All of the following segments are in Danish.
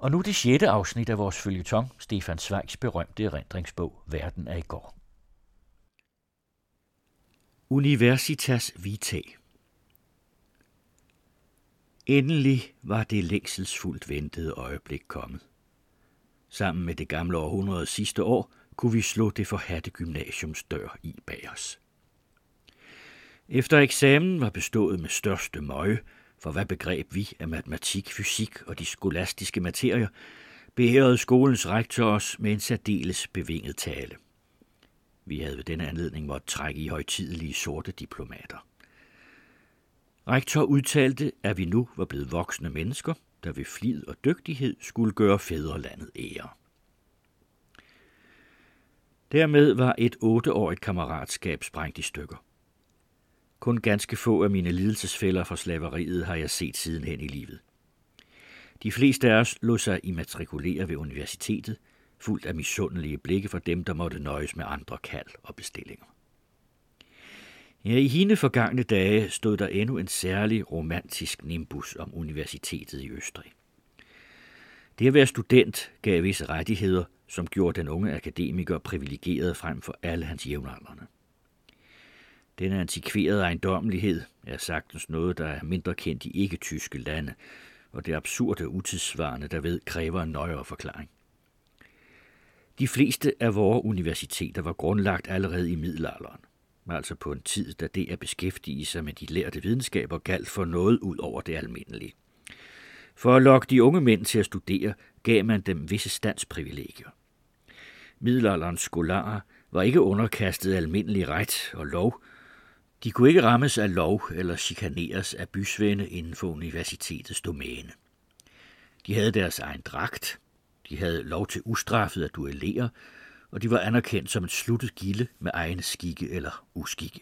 Og nu det sjette afsnit af vores følgetong, Stefan Zweigs berømte erindringsbog Verden er i går. Universitas Vitae Endelig var det længselsfuldt ventede øjeblik kommet. Sammen med det gamle århundrede sidste år kunne vi slå det forhatte gymnasiums dør i bag os. Efter eksamen var bestået med største møje, for hvad begreb vi af matematik, fysik og de skolastiske materier, beærede skolens rektor os med en særdeles bevinget tale. Vi havde ved denne anledning måtte trække i højtidelige sorte diplomater. Rektor udtalte, at vi nu var blevet voksne mennesker, der ved flid og dygtighed skulle gøre fædrelandet ære. Dermed var et otteårigt kammeratskab sprængt i stykker. Kun ganske få af mine lidelsesfælder fra slaveriet har jeg set sidenhen i livet. De fleste af os lå sig immatrikulere ved universitetet, fuldt af misundelige blikke for dem, der måtte nøjes med andre kald og bestillinger. Ja, i hende forgangne dage stod der endnu en særlig romantisk nimbus om universitetet i Østrig. Det at være student gav visse rettigheder, som gjorde den unge akademiker privilegeret frem for alle hans jævnaldrende. Denne antikverede ejendommelighed er sagtens noget, der er mindre kendt i ikke-tyske lande, og det absurde utidssvarende, der ved, kræver en nøjere forklaring. De fleste af vores universiteter var grundlagt allerede i middelalderen, altså på en tid, da det at beskæftige sig med de lærte videnskaber galt for noget ud over det almindelige. For at lokke de unge mænd til at studere, gav man dem visse standsprivilegier. Middelalderens skolarer var ikke underkastet almindelig ret og lov, de kunne ikke rammes af lov eller chikaneres af bysvende inden for universitetets domæne. De havde deres egen dragt, de havde lov til ustraffet at duellere, og de var anerkendt som et sluttet gilde med egne skikke eller uskikke.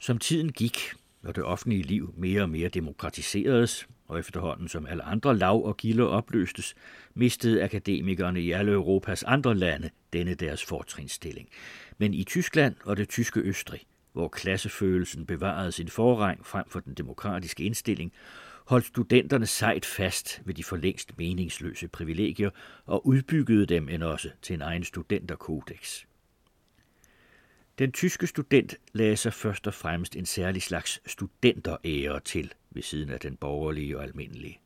Som tiden gik, og det offentlige liv mere og mere demokratiseredes, og efterhånden som alle andre lav og gilder opløstes, mistede akademikerne i alle Europas andre lande denne deres fortrinsstilling. Men i Tyskland og det tyske Østrig hvor klassefølelsen bevarede sin forrang frem for den demokratiske indstilling, holdt studenterne sejt fast ved de forlængst meningsløse privilegier og udbyggede dem end også til en egen studenterkodex. Den tyske student lagde sig først og fremmest en særlig slags studenterære til ved siden af den borgerlige og almindelige.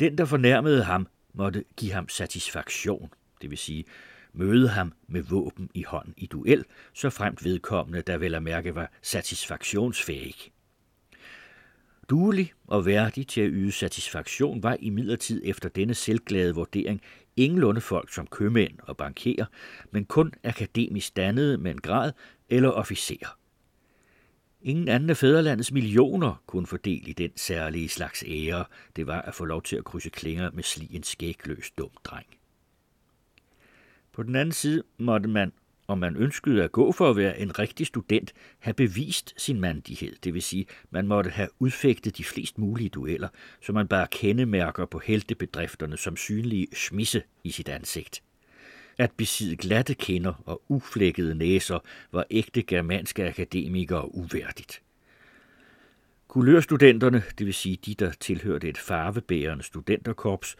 Den, der fornærmede ham, måtte give ham satisfaktion, det vil sige møde ham med våben i hånd i duel, så fremt vedkommende, der vel at mærke var satisfaktionsfæhig. Duelig og værdig til at yde satisfaktion var i midlertid efter denne selvglade vurdering ingenlunde folk som købmænd og bankerer, men kun akademisk dannede med en grad eller officer. Ingen anden af fædrelandets millioner kunne fordele i den særlige slags ære, det var at få lov til at krydse klinger med sli en skægløs dum dreng. På den anden side måtte man, om man ønskede at gå for at være en rigtig student, have bevist sin mandighed, det vil sige, man måtte have udfægtet de flest mulige dueller, så man bare kendemærker på heltebedrifterne som synlige smisse i sit ansigt. At besidde glatte kinder og uflækkede næser var ægte germanske akademikere uværdigt. Kulørstudenterne, det vil sige de, der tilhørte et farvebærende studenterkorps,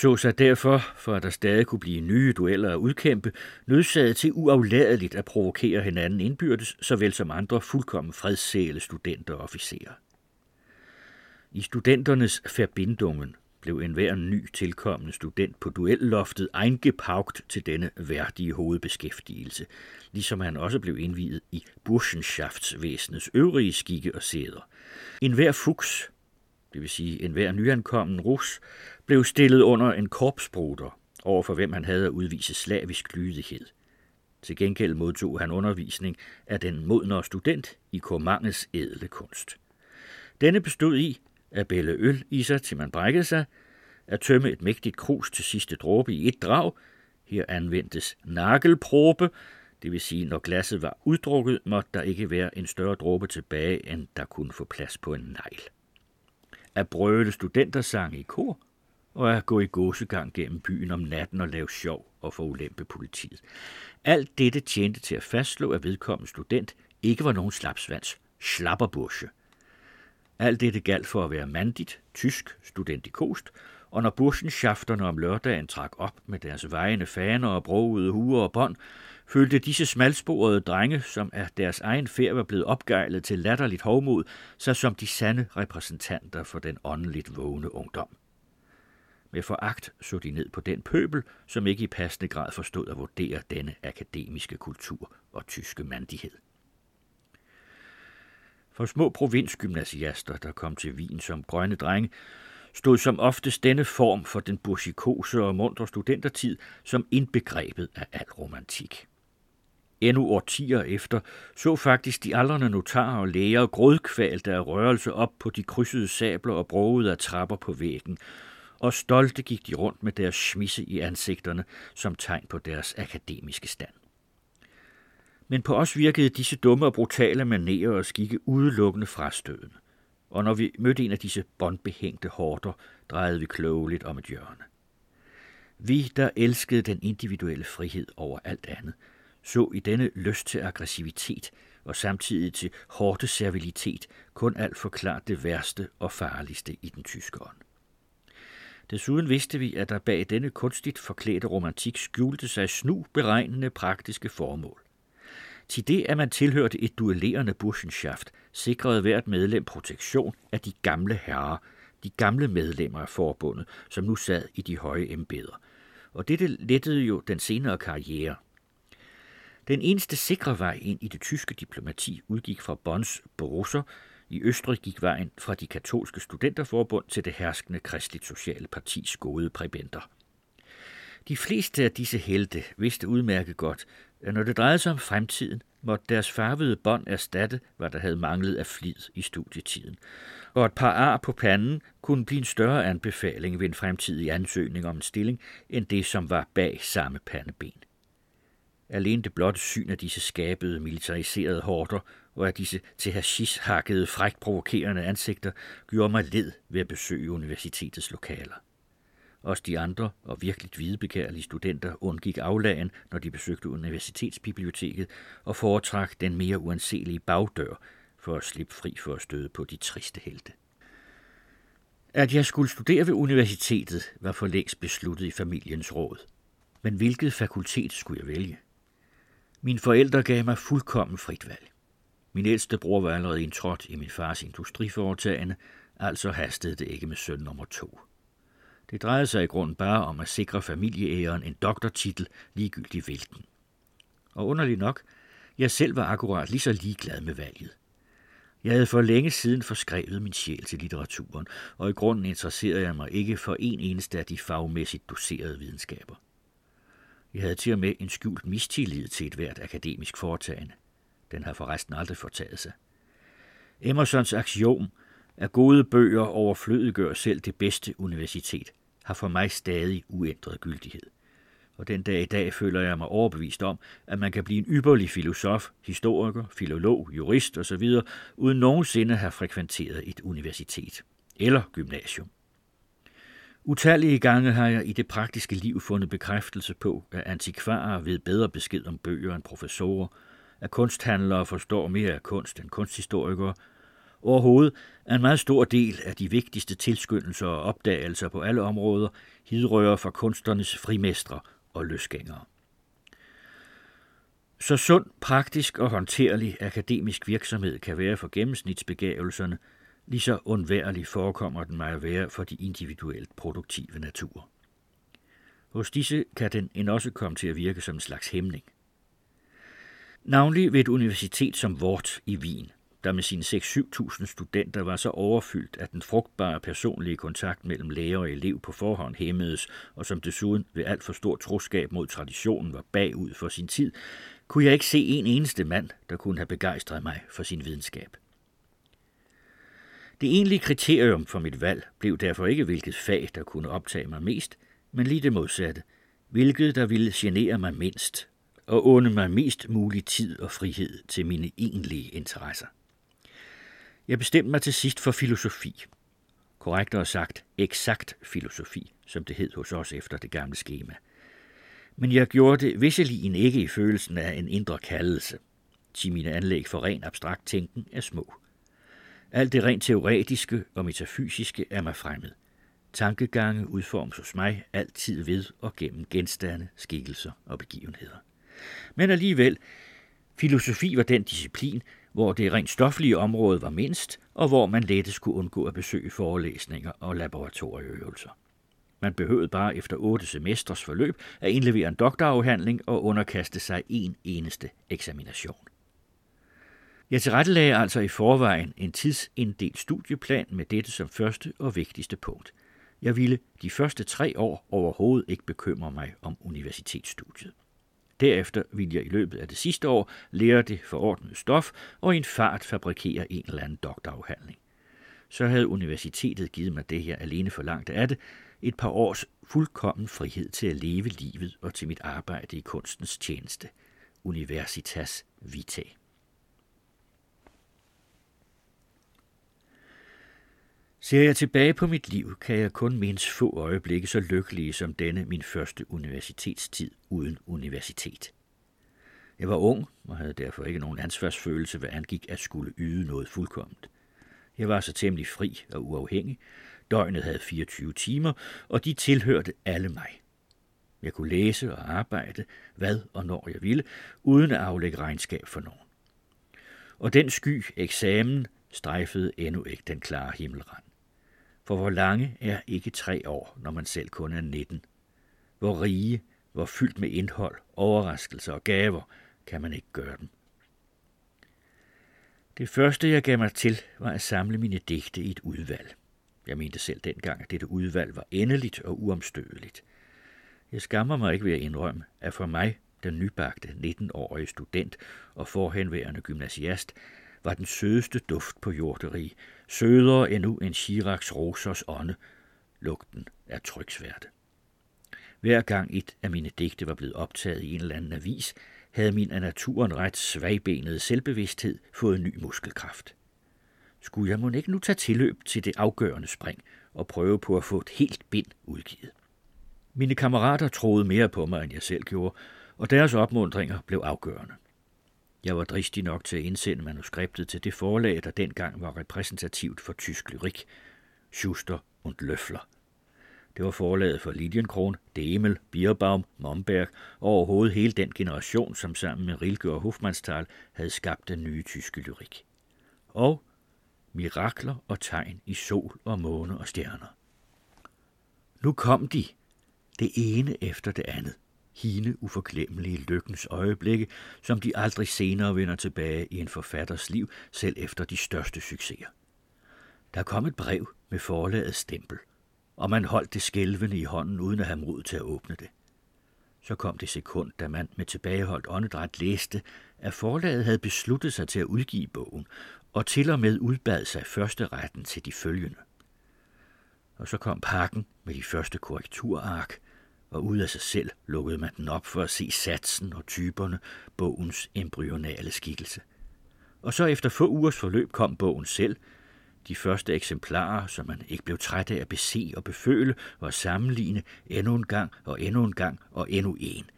så sig derfor, for at der stadig kunne blive nye dueller at udkæmpe, nødsaget til uafladeligt at provokere hinanden indbyrdes, såvel som andre fuldkommen fredsæle studenter og officerer. I studenternes forbindungen blev enhver ny tilkommende student på duelloftet eingepaugt til denne værdige hovedbeskæftigelse, ligesom han også blev indviet i burschenschaftsvæsenets øvrige skikke og sæder. En hver fuchs, det vil sige enhver nyankommen rus, blev stillet under en korpsbruder, over for hvem han havde at udvise slavisk lydighed. Til gengæld modtog han undervisning af den modnere student i kormangets ædle kunst. Denne bestod i at bælde øl i sig, til man brækkede sig, at tømme et mægtigt krus til sidste dråbe i et drag. Her anvendtes nakkelprobe, det vil sige, når glasset var uddrukket, måtte der ikke være en større dråbe tilbage, end der kunne få plads på en negl. At brøle studentersang i kor, og at gå i gåsegang gennem byen om natten og lave sjov og få ulempe politiet. Alt dette tjente til at fastslå, at vedkommende student ikke var nogen slapsvands slapperbursche. Alt dette galt for at være mandigt, tysk, studentikost, og når burschenschafterne om lørdagen trak op med deres vejende faner og brogede huer og bånd, følte disse smalsporede drenge, som af deres egen færd var blevet opgejlet til latterligt hovmod, sig som de sande repræsentanter for den åndeligt vågne ungdom. Med foragt så de ned på den pøbel, som ikke i passende grad forstod at vurdere denne akademiske kultur og tyske mandighed. For små provinsgymnasiaster, der kom til Wien som grønne drenge, stod som oftest denne form for den bursikose og mundre studentertid som indbegrebet af al romantik. Endnu årtier efter så faktisk de aldrende notarer og læger grådkvalte af rørelse op på de krydsede sabler og brogede af trapper på væggen, og stolte gik de rundt med deres smisse i ansigterne som tegn på deres akademiske stand. Men på os virkede disse dumme og brutale manerer og skikke udelukkende frastødende. Og når vi mødte en af disse båndbehængte hårder, drejede vi klogeligt om et hjørne. Vi, der elskede den individuelle frihed over alt andet, så i denne lyst til aggressivitet og samtidig til hårde servilitet kun alt forklart det værste og farligste i den tyske ånd. Desuden vidste vi, at der bag denne kunstigt forklædte romantik skjulte sig snu beregnende praktiske formål. Til det, at man tilhørte et duellerende burschenschaft, sikrede hvert medlem protektion af de gamle herrer, de gamle medlemmer af forbundet, som nu sad i de høje embeder. Og dette lettede jo den senere karriere. Den eneste sikre vej ind i det tyske diplomati udgik fra Bonns Borusser. I Østrig gik vejen fra de katolske studenterforbund til det herskende kristeligt sociale partis gode præbenter. De fleste af disse helte vidste udmærket godt, når det drejede sig om fremtiden, måtte deres farvede bånd erstatte, hvad der havde manglet af flid i studietiden. Og et par ar på panden kunne blive en større anbefaling ved en fremtidig ansøgning om en stilling, end det, som var bag samme pandeben. Alene det blotte syn af disse skabede, militariserede horder og af disse til hashish hakkede, frækt provokerende ansigter gjorde mig led ved at besøge universitetets lokaler. Også de andre og virkelig hvidebekærlige studenter undgik aflagen, når de besøgte universitetsbiblioteket og foretrak den mere uanselige bagdør for at slippe fri for at støde på de triste helte. At jeg skulle studere ved universitetet var for længst besluttet i familiens råd. Men hvilket fakultet skulle jeg vælge? Mine forældre gav mig fuldkommen frit valg. Min ældste bror var allerede indtrådt i min fars industriforetagende, altså hastede det ikke med søn nummer to. Det drejede sig i grunden bare om at sikre familieæren en doktortitel, ligegyldig hvilken. Og underligt nok, jeg selv var akkurat lige så ligeglad med valget. Jeg havde for længe siden forskrevet min sjæl til litteraturen, og i grunden interesserede jeg mig ikke for en eneste af de fagmæssigt doserede videnskaber. Jeg havde til og med en skjult mistillid til et hvert akademisk foretagende. Den har forresten aldrig fortaget sig. Emersons axiom – at gode bøger overflødiggør selv det bedste universitet, har for mig stadig uændret gyldighed. Og den dag i dag føler jeg mig overbevist om, at man kan blive en ypperlig filosof, historiker, filolog, jurist osv., uden nogensinde at have frekventeret et universitet eller gymnasium. Utallige gange har jeg i det praktiske liv fundet bekræftelse på, at antikvarer ved bedre besked om bøger end professorer, at kunsthandlere forstår mere af kunst end kunsthistorikere, Overhovedet er en meget stor del af de vigtigste tilskyndelser og opdagelser på alle områder hidrører fra kunsternes frimestre og løsgængere. Så sund, praktisk og håndterlig akademisk virksomhed kan være for gennemsnitsbegavelserne, lige så undværlig forekommer den mig at være for de individuelt produktive natur. Hos disse kan den end også komme til at virke som en slags hæmning. Navnlig ved et universitet som vort i Wien der med sine 6-7.000 studenter var så overfyldt, at den frugtbare personlige kontakt mellem lærer og elev på forhånd hæmmedes, og som desuden ved alt for stor troskab mod traditionen var bagud for sin tid, kunne jeg ikke se en eneste mand, der kunne have begejstret mig for sin videnskab. Det egentlige kriterium for mit valg blev derfor ikke, hvilket fag, der kunne optage mig mest, men lige det modsatte. Hvilket, der ville genere mig mindst og ånde mig mest mulig tid og frihed til mine egentlige interesser. Jeg bestemte mig til sidst for filosofi. Korrektere sagt, eksakt filosofi, som det hed hos os efter det gamle skema. Men jeg gjorde det visselig ikke i følelsen af en indre kaldelse. Til mine anlæg for ren abstrakt tænken er små. Alt det rent teoretiske og metafysiske er mig fremmed. Tankegange udformes hos mig altid ved og gennem genstande, skikkelser og begivenheder. Men alligevel, filosofi var den disciplin, hvor det rent stoflige område var mindst, og hvor man lettest kunne undgå at besøge forelæsninger og laboratorieøvelser. Man behøvede bare efter otte semesters forløb at indlevere en doktorafhandling og underkaste sig en eneste eksamination. Jeg tilrettelagde altså i forvejen en tidsinddelt studieplan med dette som første og vigtigste punkt. Jeg ville de første tre år overhovedet ikke bekymre mig om universitetsstudiet. Derefter ville jeg i løbet af det sidste år lære det forordnede stof og i en fart fabrikere en eller anden doktorafhandling. Så havde universitetet givet mig det her alene for langt af det, et par års fuldkommen frihed til at leve livet og til mit arbejde i kunstens tjeneste. Universitas Vitae. Ser jeg tilbage på mit liv, kan jeg kun mindes få øjeblikke så lykkelige som denne min første universitetstid uden universitet. Jeg var ung og havde derfor ikke nogen ansvarsfølelse, hvad angik at skulle yde noget fuldkomment. Jeg var så temmelig fri og uafhængig. Døgnet havde 24 timer, og de tilhørte alle mig. Jeg kunne læse og arbejde, hvad og når jeg ville, uden at aflægge regnskab for nogen. Og den sky eksamen strejfede endnu ikke den klare himmelrand. For hvor lange er ikke tre år, når man selv kun er 19? Hvor rige, hvor fyldt med indhold, overraskelser og gaver, kan man ikke gøre dem. Det første, jeg gav mig til, var at samle mine digte i et udvalg. Jeg mente selv dengang, at dette udvalg var endeligt og uomstødeligt. Jeg skammer mig ikke ved at indrømme, at for mig, den nybagte 19-årige student og forhenværende gymnasiast, var den sødeste duft på jorderi, sødere endnu end Chiracs rosers ånde, lugten af tryksværte. Hver gang et af mine digte var blevet optaget i en eller anden avis, havde min af naturen ret svagbenede selvbevidsthed fået ny muskelkraft. Skulle jeg må ikke nu tage tilløb til det afgørende spring og prøve på at få et helt bind udgivet? Mine kammerater troede mere på mig, end jeg selv gjorde, og deres opmundringer blev afgørende. Jeg var dristig nok til at indsende manuskriptet til det forlag, der dengang var repræsentativt for tysk lyrik, Schuster und Løfler. Det var forlaget for Lilienkron, Demel, Bierbaum, Momberg og overhovedet hele den generation, som sammen med Rilke og Hofmannsthal havde skabt den nye tyske lyrik. Og mirakler og tegn i sol og måne og stjerner. Nu kom de, det ene efter det andet hine uforglemmelige lykkens øjeblikke, som de aldrig senere vender tilbage i en forfatters liv, selv efter de største succeser. Der kom et brev med forlagets stempel, og man holdt det skælvende i hånden uden at have mod til at åbne det. Så kom det sekund, da man med tilbageholdt åndedræt læste, at forlaget havde besluttet sig til at udgive bogen, og til og med udbad sig første retten til de følgende. Og så kom pakken med de første korrekturark, og ud af sig selv lukkede man den op for at se satsen og typerne, bogens embryonale skikkelse. Og så efter få ugers forløb kom bogen selv, de første eksemplarer, som man ikke blev træt af at bese og beføle og sammenligne endnu en gang og endnu en gang og endnu en.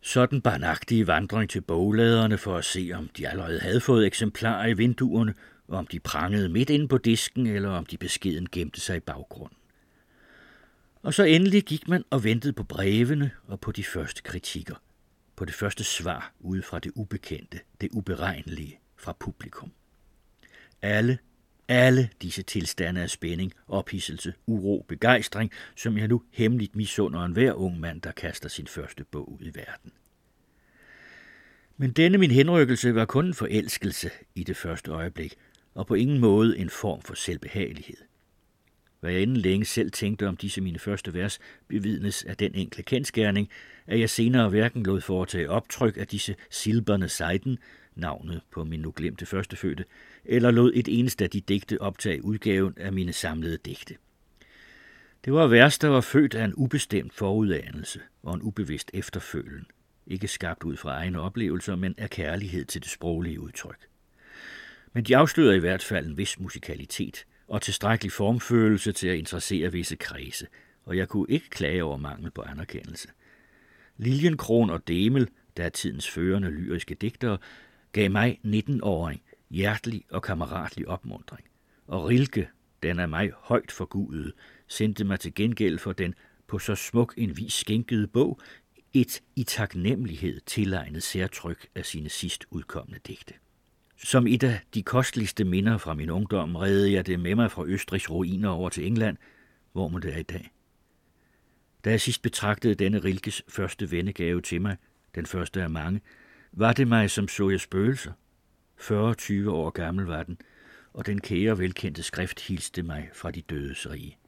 Sådan barnagtige vandring til bogladerne for at se, om de allerede havde fået eksemplarer i vinduerne, og om de prangede midt inde på disken, eller om de beskeden gemte sig i baggrunden. Og så endelig gik man og ventede på brevene og på de første kritikker, på det første svar ude fra det ubekendte, det uberegnelige fra publikum. Alle, alle disse tilstande af spænding, ophidselse, uro, begejstring, som jeg nu hemmeligt misunder en hver ung mand, der kaster sin første bog ud i verden. Men denne min henrykkelse var kun en forelskelse i det første øjeblik, og på ingen måde en form for selvbehagelighed. Hvad jeg inden længe selv tænkte om disse mine første vers, bevidnes af den enkle kendskærning, at jeg senere hverken lod foretage optryk af disse silberne sejden, navnet på min nu glemte førstefødte, eller lod et eneste af de digte optage udgaven af mine samlede digte. Det var vers, der var født af en ubestemt forudanelse og en ubevidst efterfølgen, ikke skabt ud fra egne oplevelser, men af kærlighed til det sproglige udtryk. Men de afslører i hvert fald en vis musikalitet – og tilstrækkelig formfølelse til at interessere visse kredse, og jeg kunne ikke klage over mangel på anerkendelse. Liljenkron og Demel, der er tidens førende lyriske digtere, gav mig 19-åring hjertelig og kammeratlig opmundring. Og Rilke, den er mig højt forgudet, sendte mig til gengæld for den på så smuk en vis skænkede bog et i taknemmelighed tilegnet særtryk af sine sidst udkommende digte. Som et af de kosteligste minder fra min ungdom redde jeg det med mig fra Østrigs ruiner over til England, hvor man det er i dag. Da jeg sidst betragtede denne Rilkes første vennegave til mig, den første af mange, var det mig, som så jeg spøgelser. 40-20 år gammel var den, og den kære velkendte skrift hilste mig fra de dødes rige.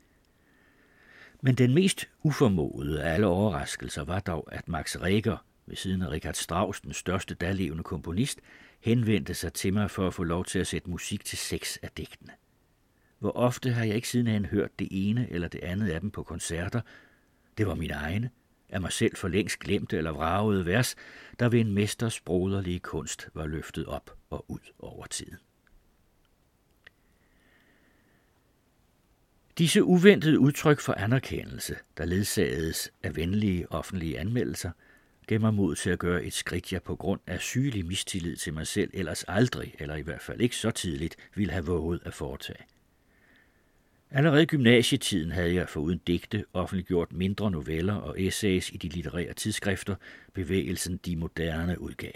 Men den mest uformåede af alle overraskelser var dog, at Max Reger, ved siden af Richard Strauss, den største dalevende komponist, henvendte sig til mig for at få lov til at sætte musik til seks af digtene. Hvor ofte har jeg ikke sidenhen hørt det ene eller det andet af dem på koncerter. Det var mine egne, af mig selv for længst glemte eller vragede vers, der ved en mesters broderlige kunst var løftet op og ud over tiden. Disse uventede udtryk for anerkendelse, der ledsagedes af venlige offentlige anmeldelser, gav mig mod til at gøre et skridt, jeg på grund af sygelig mistillid til mig selv ellers aldrig, eller i hvert fald ikke så tidligt, ville have våget at foretage. Allerede i gymnasietiden havde jeg foruden digte offentliggjort mindre noveller og essays i de litterære tidsskrifter, bevægelsen De Moderne udgav.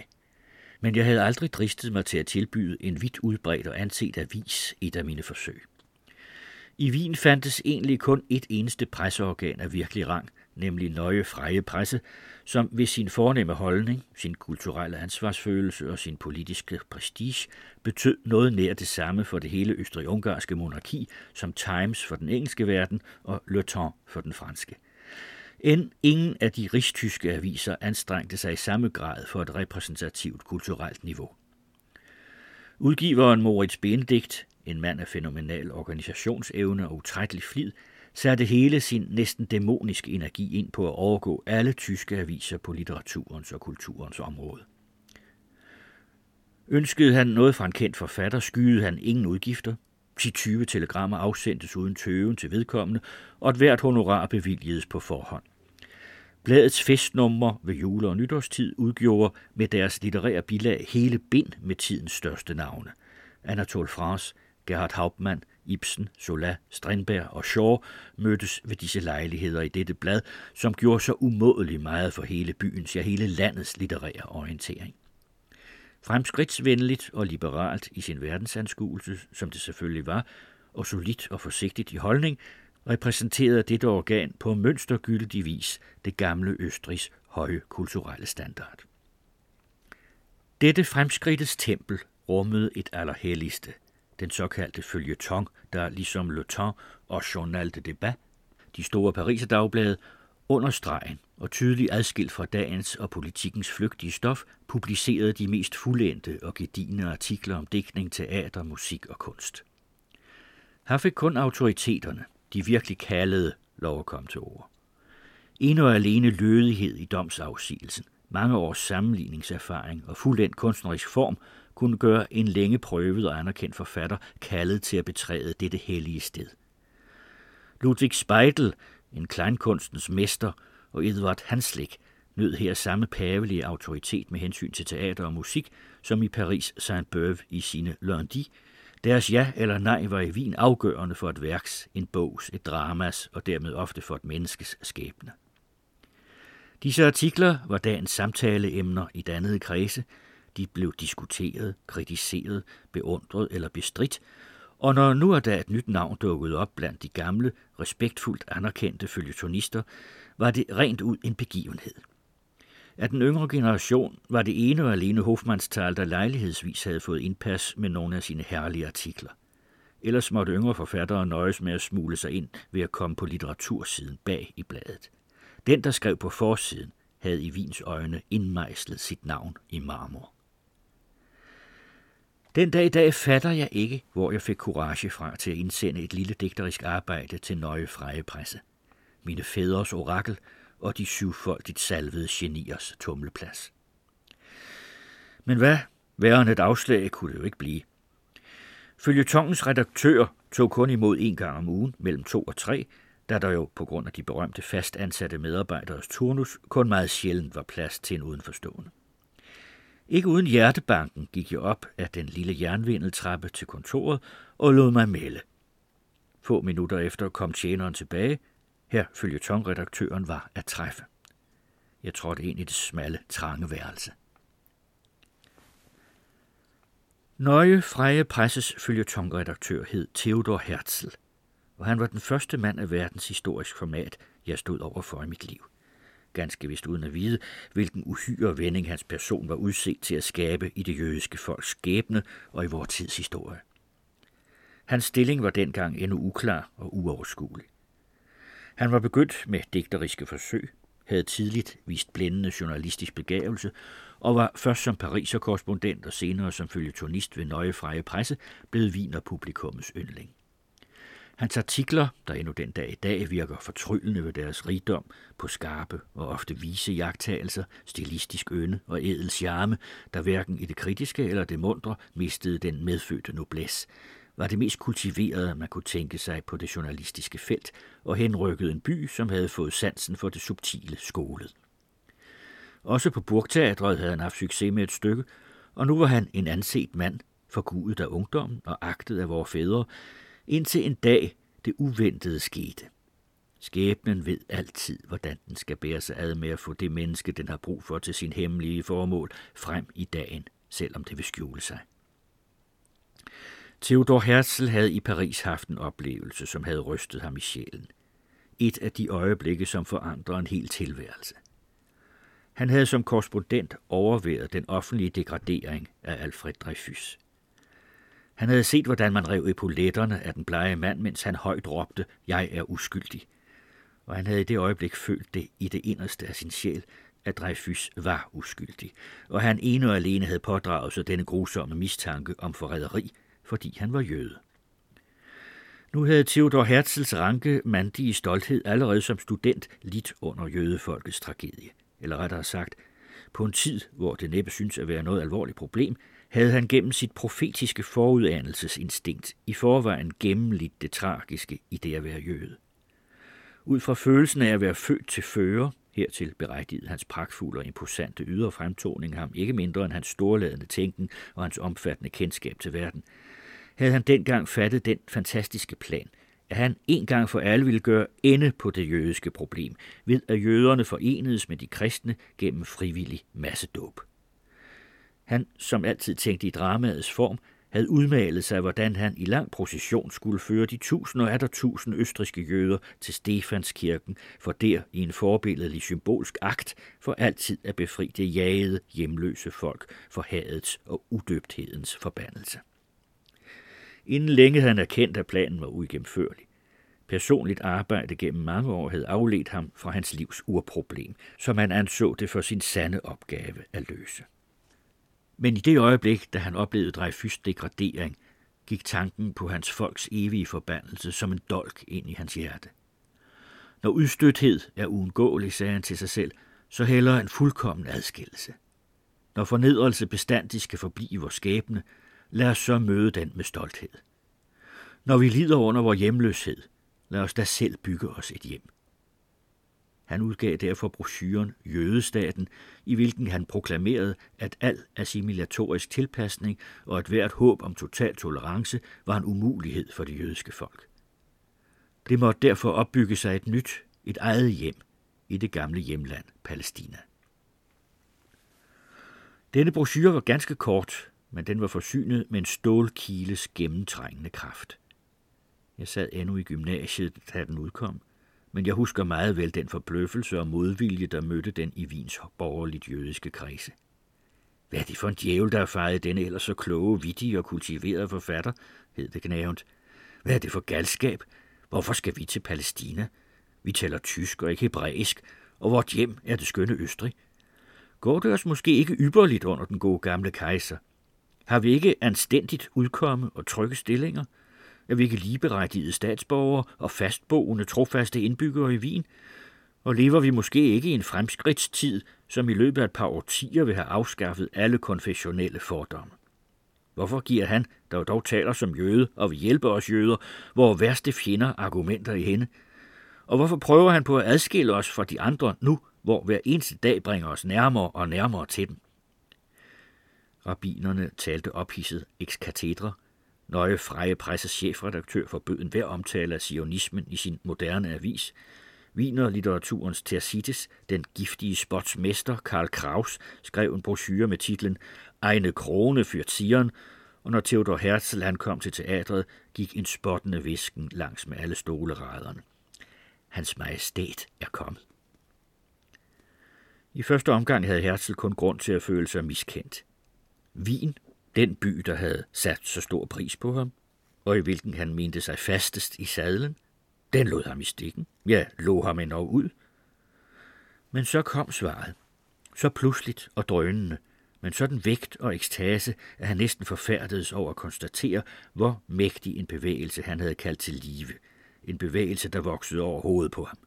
Men jeg havde aldrig dristet mig til at tilbyde en vidt udbredt og anset avis et af mine forsøg. I Wien fandtes egentlig kun et eneste presseorgan af virkelig rang, nemlig Nøje Freie Presse, som ved sin fornemme holdning, sin kulturelle ansvarsfølelse og sin politiske prestige betød noget nær det samme for det hele østrig-ungarske monarki som Times for den engelske verden og Le Temps for den franske. End ingen af de rigstyske aviser anstrengte sig i samme grad for et repræsentativt kulturelt niveau. Udgiveren Moritz Benedikt en mand af fænomenal organisationsevne og utrættelig flid, satte hele sin næsten dæmoniske energi ind på at overgå alle tyske aviser på litteraturens og kulturens område. Ønskede han noget fra en kendt forfatter, skyede han ingen udgifter. 10-20 telegrammer afsendtes uden tøven til vedkommende, og et hvert honorar bevilgedes på forhånd. Bladets festnummer ved jule- og nytårstid udgjorde med deres litterære bilag hele bind med tidens største navne. Anatole France, Gerhard Hauptmann, Ibsen, Zola, Strindberg og Shaw mødtes ved disse lejligheder i dette blad, som gjorde så umådelig meget for hele byens, ja hele landets litterære orientering. Fremskridtsvenligt og liberalt i sin verdensanskuelse, som det selvfølgelig var, og solidt og forsigtigt i holdning, repræsenterede dette organ på mønstergyldig vis det gamle Østrigs høje kulturelle standard. Dette fremskridtets tempel rummede et allerhelligste – den såkaldte følgetong, der ligesom Le Temps og Journal de Debat, de store Pariser dagblade, under stregen og tydeligt adskilt fra dagens og politikens flygtige stof, publicerede de mest fuldendte og gedigende artikler om digtning, teater, musik og kunst. Her fik kun autoriteterne, de virkelig kaldede, lov at komme til ord. En og alene lødighed i domsafsigelsen, mange års sammenligningserfaring og fuldendt kunstnerisk form kunne gøre en længe prøvet og anerkendt forfatter kaldet til at betræde dette hellige sted. Ludwig Speidel, en kleinkunstens mester, og Edvard Hanslik nød her samme pavelige autoritet med hensyn til teater og musik, som i Paris Saint-Beuve i sine Lundi. Deres ja eller nej var i Wien afgørende for et værks, en bogs, et dramas og dermed ofte for et menneskes skæbne. Disse artikler var dagens samtaleemner i dannede kredse, de blev diskuteret, kritiseret, beundret eller bestridt, og når nu er der et nyt navn dukket op blandt de gamle, respektfuldt anerkendte følgetonister, var det rent ud en begivenhed. Af den yngre generation var det ene og alene Hofmannsthal, der lejlighedsvis havde fået indpas med nogle af sine herlige artikler. Ellers måtte yngre forfattere nøjes med at smule sig ind ved at komme på litteratursiden bag i bladet. Den, der skrev på forsiden, havde i Vins øjne indmejslet sit navn i marmor. Den dag i dag fatter jeg ikke, hvor jeg fik courage fra til at indsende et lille digterisk arbejde til nøje freje presse. Mine fædres orakel og de syvfoldigt salvede geniers tumleplads. Men hvad? Værre end et afslag kunne det jo ikke blive. Følgetongens redaktør tog kun imod en gang om ugen, mellem to og tre, da der jo på grund af de berømte fastansatte medarbejderes turnus kun meget sjældent var plads til en udenforstående. Ikke uden hjertebanken gik jeg op af den lille jernvindeltrappe til kontoret og lod mig melde. Få minutter efter kom tjeneren tilbage. Her tonredaktøren var at træffe. Jeg trådte ind i det smalle, trange værelse. Nøje Freje Presses følgetongredaktør hed Theodor Herzl, og han var den første mand af verdens historisk format, jeg stod over for i mit liv. Ganske vist uden at vide, hvilken uhyre vending hans person var udset til at skabe i det jødiske folks skæbne og i vores tids historie. Hans stilling var dengang endnu uklar og uoverskuelig. Han var begyndt med digteriske forsøg, havde tidligt vist blændende journalistisk begavelse og var først som Pariser-korrespondent og senere som følgetonist ved Nøje Freje Presse blevet viner publikummets yndling. Hans artikler, der endnu den dag i dag virker fortryllende ved deres rigdom, på skarpe og ofte vise jagttagelser, stilistisk ønde og edel charme, der hverken i det kritiske eller det mundre mistede den medfødte noblesse, var det mest kultiverede, man kunne tænke sig på det journalistiske felt, og henrykkede en by, som havde fået sansen for det subtile skolet. Også på Burgteatret havde han haft succes med et stykke, og nu var han en anset mand, forgudet af ungdommen og agtet af vores fædre, indtil en dag det uventede skete. Skæbnen ved altid, hvordan den skal bære sig ad med at få det menneske, den har brug for til sin hemmelige formål, frem i dagen, selvom det vil skjule sig. Theodor Herzl havde i Paris haft en oplevelse, som havde rystet ham i sjælen. Et af de øjeblikke, som forandrer en hel tilværelse. Han havde som korrespondent overværet den offentlige degradering af Alfred Dreyfus. Han havde set, hvordan man rev epauletterne af den blege mand, mens han højt råbte, jeg er uskyldig. Og han havde i det øjeblik følt det i det inderste af sin sjæl, at Dreyfus var uskyldig, og han ene og alene havde pådraget sig denne grusomme mistanke om forræderi, fordi han var jøde. Nu havde Theodor Herzls ranke mandige stolthed allerede som student lidt under jødefolkets tragedie. Eller rettere sagt, på en tid, hvor det næppe synes at være noget alvorligt problem, havde han gennem sit profetiske forudanelsesinstinkt i forvejen gennemlidt det tragiske i det at være jøde. Ud fra følelsen af at være født til fører, hertil berettigede hans pragtfulde og imposante ydre fremtoning ham ikke mindre end hans storladende tænken og hans omfattende kendskab til verden, havde han dengang fattet den fantastiske plan, at han en gang for alle ville gøre ende på det jødiske problem, ved at jøderne forenedes med de kristne gennem frivillig massedåb. Han, som altid tænkte i dramaets form, havde udmalet sig, hvordan han i lang procession skulle føre de tusind og atter tusind østriske jøder til Stefanskirken, for der i en forbilledelig symbolsk akt for altid at befri det jagede, hjemløse folk for hadets og udøbthedens forbandelse. Inden længe havde han erkendt, at planen var uigennemførlig. Personligt arbejde gennem mange år havde afledt ham fra hans livs urproblem, som han anså det for sin sande opgave at løse. Men i det øjeblik, da han oplevede Dreyfus degradering, gik tanken på hans folks evige forbandelse som en dolk ind i hans hjerte. Når udstøthed er uundgåelig, sagde han til sig selv, så hælder en fuldkommen adskillelse. Når fornedrelse bestandigt skal forblive vores skæbne, lad os så møde den med stolthed. Når vi lider under vores hjemløshed, lad os da selv bygge os et hjem. Han udgav derfor brochuren Jødestaten, i hvilken han proklamerede, at al assimilatorisk tilpasning og et hvert håb om total tolerance var en umulighed for det jødiske folk. Det måtte derfor opbygge sig et nyt, et eget hjem i det gamle hjemland Palæstina. Denne brochure var ganske kort, men den var forsynet med en stålkiles gennemtrængende kraft. Jeg sad endnu i gymnasiet, da den udkom, men jeg husker meget vel den forbløffelse og modvilje, der mødte den i Vins borgerligt jødiske kredse. Hvad er det for en djævel, der har fejret denne ellers så kloge, vittige og kultiverede forfatter, hed det knævnt. Hvad er det for galskab? Hvorfor skal vi til Palæstina? Vi taler tysk og ikke hebraisk, og vort hjem er det skønne Østrig. Går det os måske ikke ypperligt under den gode gamle kejser? Har vi ikke anstændigt udkomme og trygge stillinger? Er vi ikke ligeberettigede statsborgere og fastboende, trofaste indbyggere i Wien? Og lever vi måske ikke i en fremskridtstid, som i løbet af et par årtier vil have afskaffet alle konfessionelle fordomme? Hvorfor giver han, der jo dog taler som jøde og vil hjælpe os jøder, hvor værste fjender argumenter i hende? Og hvorfor prøver han på at adskille os fra de andre nu, hvor hver eneste dag bringer os nærmere og nærmere til dem? Rabinerne talte ophidset ex katedra, Nøje Freje Presses chefredaktør forbød en hver omtale af sionismen i sin moderne avis. Wiener litteraturens Tersites, den giftige spotsmester Karl Kraus, skrev en brochure med titlen Eine Krone für Zion, og når Theodor Herzl ankom til teatret, gik en spottende visken langs med alle stoleraderne. Hans majestæt er kommet. I første omgang havde Herzl kun grund til at føle sig miskendt. Wien, den by, der havde sat så stor pris på ham, og i hvilken han mente sig fastest i sadlen, den lod ham i stikken. Ja, lå ham endnu ud. Men så kom svaret. Så pludseligt og drønende, men sådan vægt og ekstase, at han næsten forfærdedes over at konstatere, hvor mægtig en bevægelse han havde kaldt til live. En bevægelse, der voksede over hovedet på ham.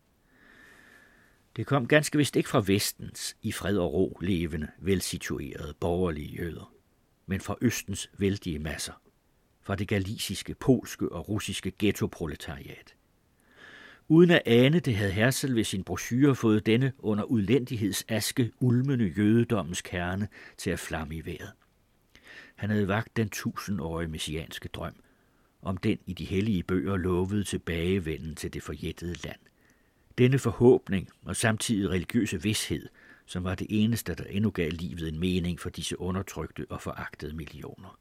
Det kom ganske vist ikke fra vestens i fred og ro levende, velsituerede borgerlige jøder, men fra østens vældige masser, fra det galisiske, polske og russiske ghettoproletariat. Uden at ane det, havde Hersel ved sin brochure fået denne under udlændighedsaske ulmende jødedommens kerne til at flamme i vejret. Han havde vagt den tusindårige messianske drøm, om den i de hellige bøger lovede tilbagevenden til det forjættede land. Denne forhåbning og samtidig religiøse vidshed, som var det eneste, der endnu gav livet en mening for disse undertrykte og foragtede millioner.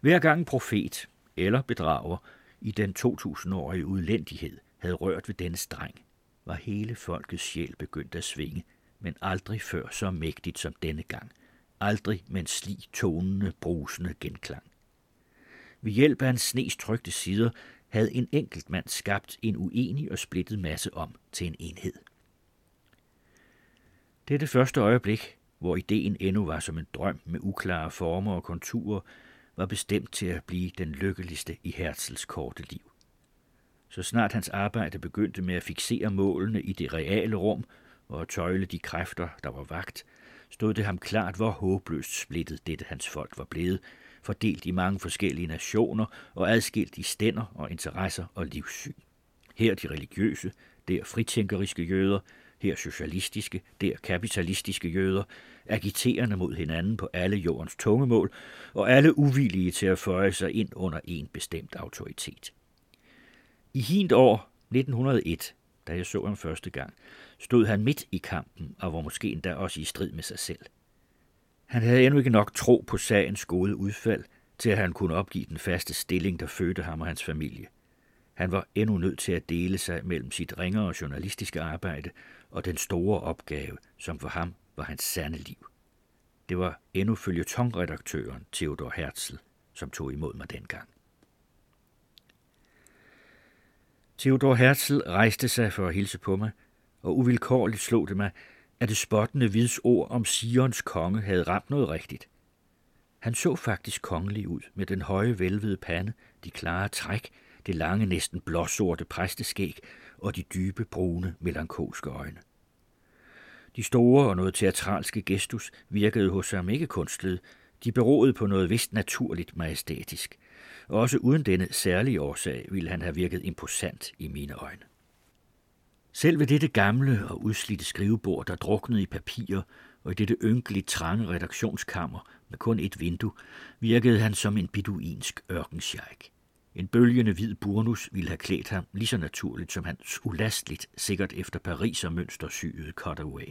Hver gang profet eller bedrager i den 2000-årige udlændighed havde rørt ved denne streng, var hele folkets sjæl begyndt at svinge, men aldrig før så mægtigt som denne gang. Aldrig med en slig tonende, brusende genklang. Ved hjælp af en snes trygte sider havde en enkelt mand skabt en uenig og splittet masse om til en enhed. Det er det første øjeblik, hvor ideen endnu var som en drøm med uklare former og konturer, var bestemt til at blive den lykkeligste i Herzls korte liv. Så snart hans arbejde begyndte med at fixere målene i det reale rum og at tøjle de kræfter, der var vagt, stod det ham klart, hvor håbløst splittet dette hans folk var blevet, fordelt i mange forskellige nationer og adskilt i stænder og interesser og livssyn. Her de religiøse, der fritænkeriske jøder, her socialistiske, der kapitalistiske jøder, agiterende mod hinanden på alle jordens tungemål, og alle uvillige til at føje sig ind under en bestemt autoritet. I hint år 1901, da jeg så ham første gang, stod han midt i kampen og var måske endda også i strid med sig selv. Han havde endnu ikke nok tro på sagens gode udfald, til at han kunne opgive den faste stilling, der fødte ham og hans familie. Han var endnu nødt til at dele sig mellem sit ringere journalistiske arbejde og den store opgave, som for ham var hans sande liv. Det var endnu følge tongredaktøren Theodor Herzl, som tog imod mig dengang. Theodor Herzl rejste sig for at hilse på mig, og uvilkårligt slog det mig, at det spottende vids ord om Sions konge havde ramt noget rigtigt. Han så faktisk kongelig ud med den høje velvede pande, de klare træk, det lange næsten blåsorte præsteskæg og de dybe brune melankolske øjne. De store og noget teatralske gestus virkede hos ham ikke kunstlede, de beroede på noget vist naturligt majestætisk. Også uden denne særlige årsag ville han have virket imposant i mine øjne. Selv ved dette gamle og udslidte skrivebord, der druknede i papirer, og i dette ynkeligt trange redaktionskammer med kun et vindue, virkede han som en beduinsk ørkensjejk. En bølgende hvid burnus ville have klædt ham lige så naturligt som hans ulastligt, sikkert efter Paris og mønster syede cutaway.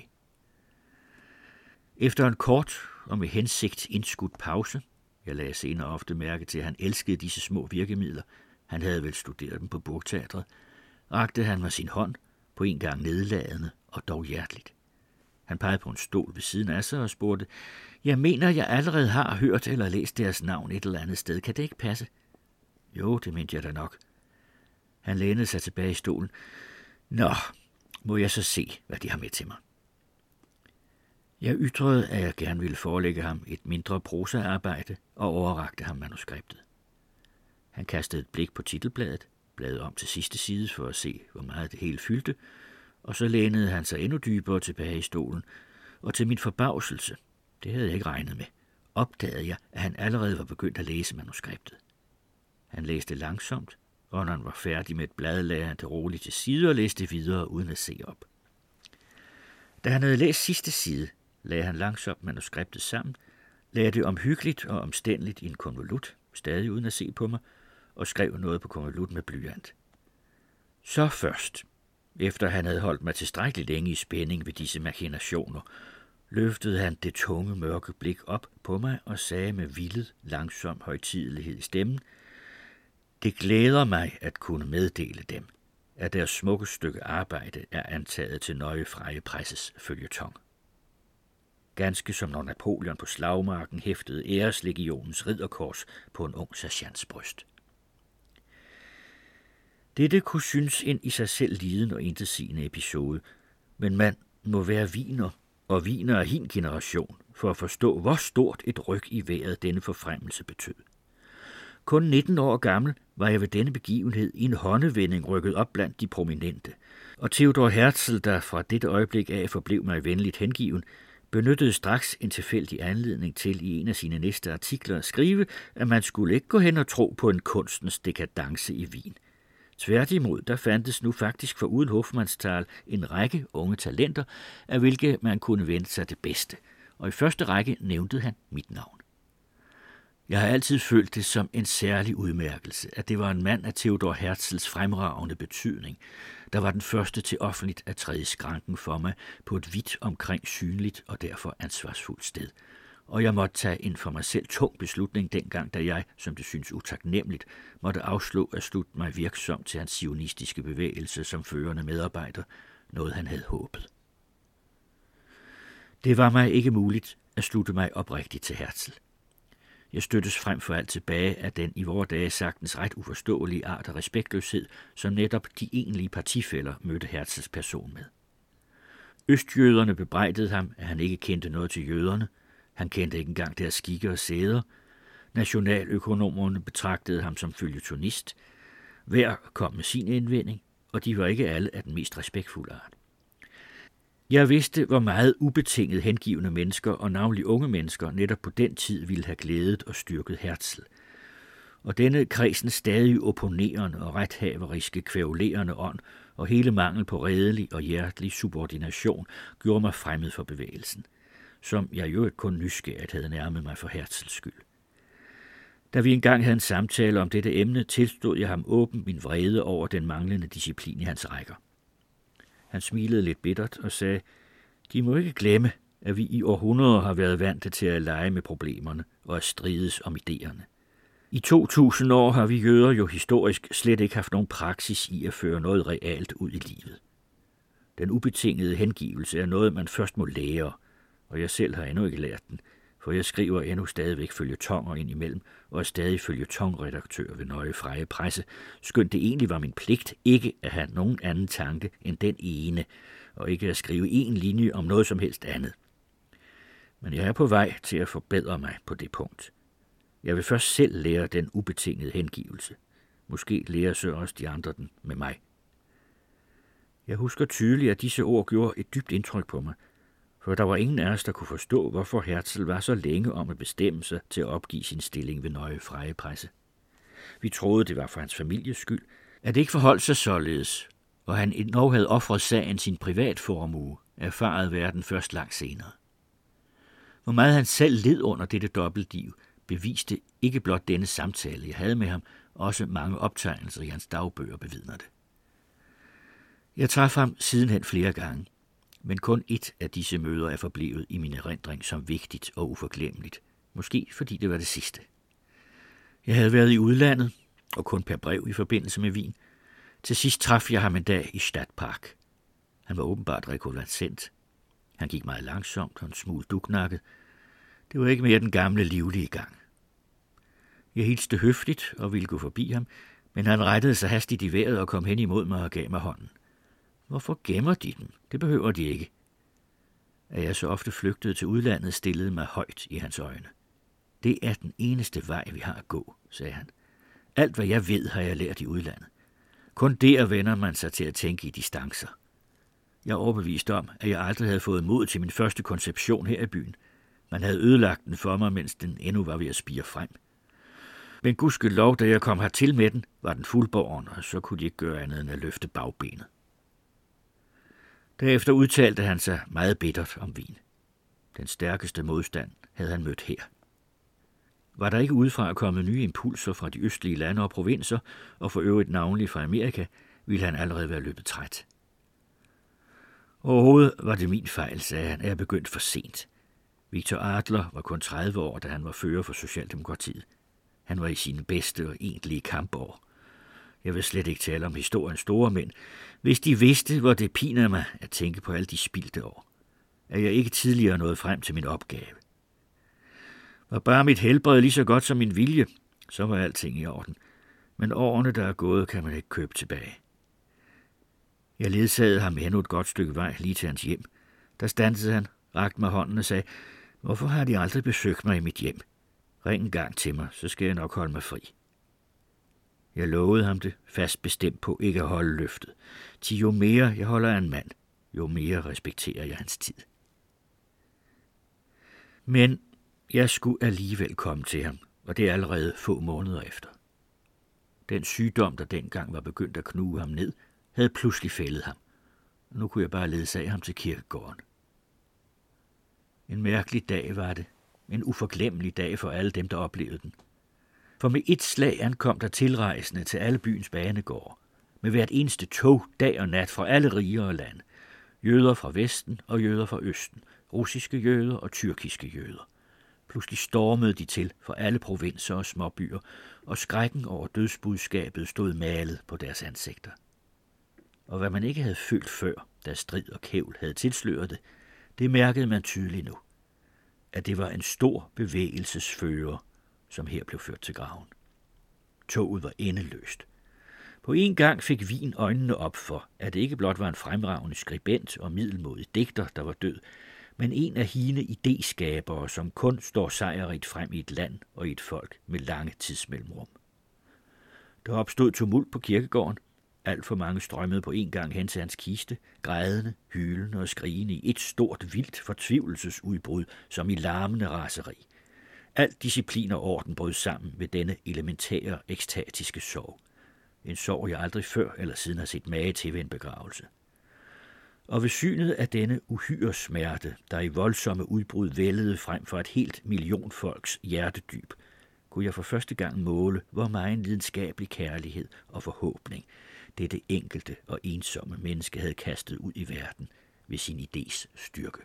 Efter en kort og med hensigt indskudt pause, jeg lagde senere ofte mærke til, at han elskede disse små virkemidler, han havde vel studeret dem på Burgteatret, rakte han mig sin hånd, på en gang nedladende og dog hjerteligt. Han pegede på en stol ved siden af sig og spurgte, jeg mener, jeg allerede har hørt eller læst deres navn et eller andet sted. Kan det ikke passe? Jo, det mente jeg da nok. Han lænede sig tilbage i stolen. Nå, må jeg så se, hvad de har med til mig. Jeg ytrede, at jeg gerne ville forelægge ham et mindre prosaarbejde og overrakte ham manuskriptet. Han kastede et blik på titelbladet, bladet om til sidste side for at se, hvor meget det hele fyldte, og så lænede han sig endnu dybere tilbage i stolen, og til min forbavselse, det havde jeg ikke regnet med, opdagede jeg, at han allerede var begyndt at læse manuskriptet. Han læste langsomt, og når han var færdig med et blad, lagde han det roligt til side og læste videre uden at se op. Da han havde læst sidste side, lagde han langsomt manuskriptet sammen, lagde det omhyggeligt og omstændeligt i en konvolut, stadig uden at se på mig, og skrev noget på konvolut med blyant. Så først, efter han havde holdt mig tilstrækkeligt længe i spænding ved disse machinationer, løftede han det tunge, mørke blik op på mig og sagde med vildet, langsom højtidelighed i stemmen, det glæder mig at kunne meddele dem, at deres smukke stykke arbejde er antaget til nøje freje presses følgetong. Ganske som når Napoleon på slagmarken hæftede æreslegionens ridderkors på en ung sergeants bryst. Dette kunne synes en i sig selv liden og intetsigende episode, men man må være viner og viner af hin generation for at forstå, hvor stort et ryg i vejret denne forfremmelse betød. Kun 19 år gammel var jeg ved denne begivenhed i en håndevending rykket op blandt de prominente, og Theodor Herzl, der fra dette øjeblik af forblev mig venligt hengiven, benyttede straks en tilfældig anledning til i en af sine næste artikler at skrive, at man skulle ikke gå hen og tro på en kunstens dekadence i Wien. Tværtimod, der fandtes nu faktisk for uden Hofmannsthal en række unge talenter, af hvilke man kunne vente sig det bedste, og i første række nævnte han mit navn. Jeg har altid følt det som en særlig udmærkelse, at det var en mand af Theodor Herzls fremragende betydning, der var den første til offentligt at træde skranken for mig på et vidt omkring synligt og derfor ansvarsfuldt sted. Og jeg måtte tage en for mig selv tung beslutning dengang, da jeg, som det synes utaknemmeligt, måtte afslå at slutte mig virksom til hans sionistiske bevægelse som førende medarbejder, noget han havde håbet. Det var mig ikke muligt at slutte mig oprigtigt til Herzl. Jeg støttes frem for alt tilbage af den i vore dage sagtens ret uforståelige art af respektløshed, som netop de egentlige partifælder mødte Herzls person med. Østjøderne bebrejdede ham, at han ikke kendte noget til jøderne. Han kendte ikke engang deres skikke og sæder. Nationaløkonomerne betragtede ham som følgetonist. Hver kom med sin indvending, og de var ikke alle af den mest respektfulde art. Jeg vidste, hvor meget ubetinget hengivende mennesker, og navnlig unge mennesker, netop på den tid ville have glædet og styrket Herzl. Og denne kredsen stadig opponerende og rethaveriske kvævlerende ånd, og hele mangel på redelig og hjertelig subordination, gjorde mig fremmed for bevægelsen, som jeg jo ikke kun nysgerrigt havde nærmet mig for Herzls skyld. Da vi engang havde en samtale om dette emne, tilstod jeg ham åben min vrede over den manglende disciplin i hans rækker. Han smilede lidt bittert og sagde, de må ikke glemme, at vi i århundreder har været vant til at lege med problemerne og at strides om idéerne. I 2000 år har vi jøder jo historisk slet ikke haft nogen praksis i at føre noget realt ud i livet. Den ubetingede hengivelse er noget, man først må lære, og jeg selv har endnu ikke lært den, for jeg skriver endnu stadigvæk følge tonger ind imellem, og er stadig følge tongredaktør ved Nøje Freje Presse, skønt det egentlig var min pligt ikke at have nogen anden tanke end den ene, og ikke at skrive en linje om noget som helst andet. Men jeg er på vej til at forbedre mig på det punkt. Jeg vil først selv lære den ubetingede hengivelse. Måske lærer så også de andre den med mig. Jeg husker tydeligt, at disse ord gjorde et dybt indtryk på mig – for der var ingen af os, der kunne forstå, hvorfor Herzl var så længe om at bestemme sig til at opgive sin stilling ved Nøje Freje Presse. Vi troede, det var for hans families skyld, at det ikke forholdt sig således, og han endnu havde offret sagen sin privatformue, erfaret verden først langt senere. Hvor meget han selv led under dette dobbeltliv, beviste ikke blot denne samtale, jeg havde med ham, også mange optegnelser i hans dagbøger bevidner det. Jeg traf ham sidenhen flere gange men kun et af disse møder er forblevet i min erindring som vigtigt og uforglemmeligt. Måske fordi det var det sidste. Jeg havde været i udlandet, og kun per brev i forbindelse med Wien. Til sidst traf jeg ham en dag i Stadtpark. Han var åbenbart rekonvalescent. Han gik meget langsomt og en smule duknakket. Det var ikke mere den gamle livlige gang. Jeg hilste høfligt og ville gå forbi ham, men han rettede sig hastigt i vejret og kom hen imod mig og gav mig hånden. Hvorfor gemmer de dem? Det behøver de ikke. At jeg så ofte flygtede til udlandet, stillede mig højt i hans øjne. Det er den eneste vej, vi har at gå, sagde han. Alt, hvad jeg ved, har jeg lært i udlandet. Kun der vender man sig til at tænke i distancer. Jeg er overbevist om, at jeg aldrig havde fået mod til min første konception her i byen. Man havde ødelagt den for mig, mens den endnu var ved at spire frem. Men gudskelov, da jeg kom hertil med den, var den fuldborgen, og så kunne de ikke gøre andet end at løfte bagbenet. Derefter udtalte han sig meget bittert om vin. Den stærkeste modstand havde han mødt her. Var der ikke udefra kommet nye impulser fra de østlige lande og provinser, og for øvrigt navnlig fra Amerika, ville han allerede være løbet træt. Overhovedet var det min fejl, sagde han, at jeg begyndte for sent. Victor Adler var kun 30 år, da han var fører for Socialdemokratiet. Han var i sine bedste og egentlige kampår. Jeg vil slet ikke tale om historiens store mænd. Hvis de vidste, hvor det piner mig at tænke på alle de spildte år. At jeg ikke tidligere nåede frem til min opgave. Var bare mit helbred lige så godt som min vilje, så var alting i orden. Men årene, der er gået, kan man ikke købe tilbage. Jeg ledsagede ham endnu et godt stykke vej lige til hans hjem. Der stansede han, rakte mig hånden og sagde, hvorfor har de aldrig besøgt mig i mit hjem? Ring en gang til mig, så skal jeg nok holde mig fri. Jeg lovede ham det, fast bestemt på ikke at holde løftet. Til jo mere jeg holder af en mand, jo mere respekterer jeg hans tid. Men jeg skulle alligevel komme til ham, og det er allerede få måneder efter. Den sygdom, der dengang var begyndt at knuge ham ned, havde pludselig fældet ham. Nu kunne jeg bare ledsage ham til kirkegården. En mærkelig dag var det. En uforglemmelig dag for alle dem, der oplevede den. For med et slag ankom der tilrejsende til alle byens banegårde. Med hvert eneste tog, dag og nat fra alle riger og land. Jøder fra Vesten og jøder fra Østen. Russiske jøder og tyrkiske jøder. Pludselig stormede de til for alle provinser og småbyer, og skrækken over dødsbudskabet stod malet på deres ansigter. Og hvad man ikke havde følt før, da strid og kævl havde tilsløret det, det mærkede man tydeligt nu. At det var en stor bevægelsesfører, som her blev ført til graven. Toget var endeløst. På en gang fik Vin øjnene op for, at det ikke blot var en fremragende skribent og middelmodig digter, der var død, men en af hine idéskabere, som kun står sejrigt frem i et land og i et folk med lange tidsmellemrum. Der opstod tumult på kirkegården. Alt for mange strømmede på en gang hen til hans kiste, grædende, hylende og skrigende i et stort, vildt fortvivlelsesudbrud, som i larmende raseri. Alt disciplin og orden brød sammen ved denne elementære, ekstatiske sorg. En sorg, jeg aldrig før eller siden har set mage til ved en begravelse og ved synet af denne uhyre smerte, der i voldsomme udbrud vældede frem for et helt million folks hjertedyb, kunne jeg for første gang måle, hvor meget lidenskabelig kærlighed og forhåbning dette enkelte og ensomme menneske havde kastet ud i verden ved sin idés styrke.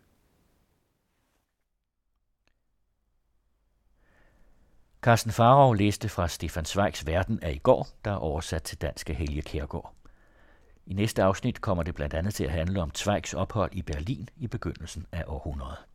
Carsten Farov læste fra Stefan Zweigs Verden af i går, der er oversat til dansk af Helge Kærgaard. I næste afsnit kommer det blandt andet til at handle om Zweigs ophold i Berlin i begyndelsen af århundredet.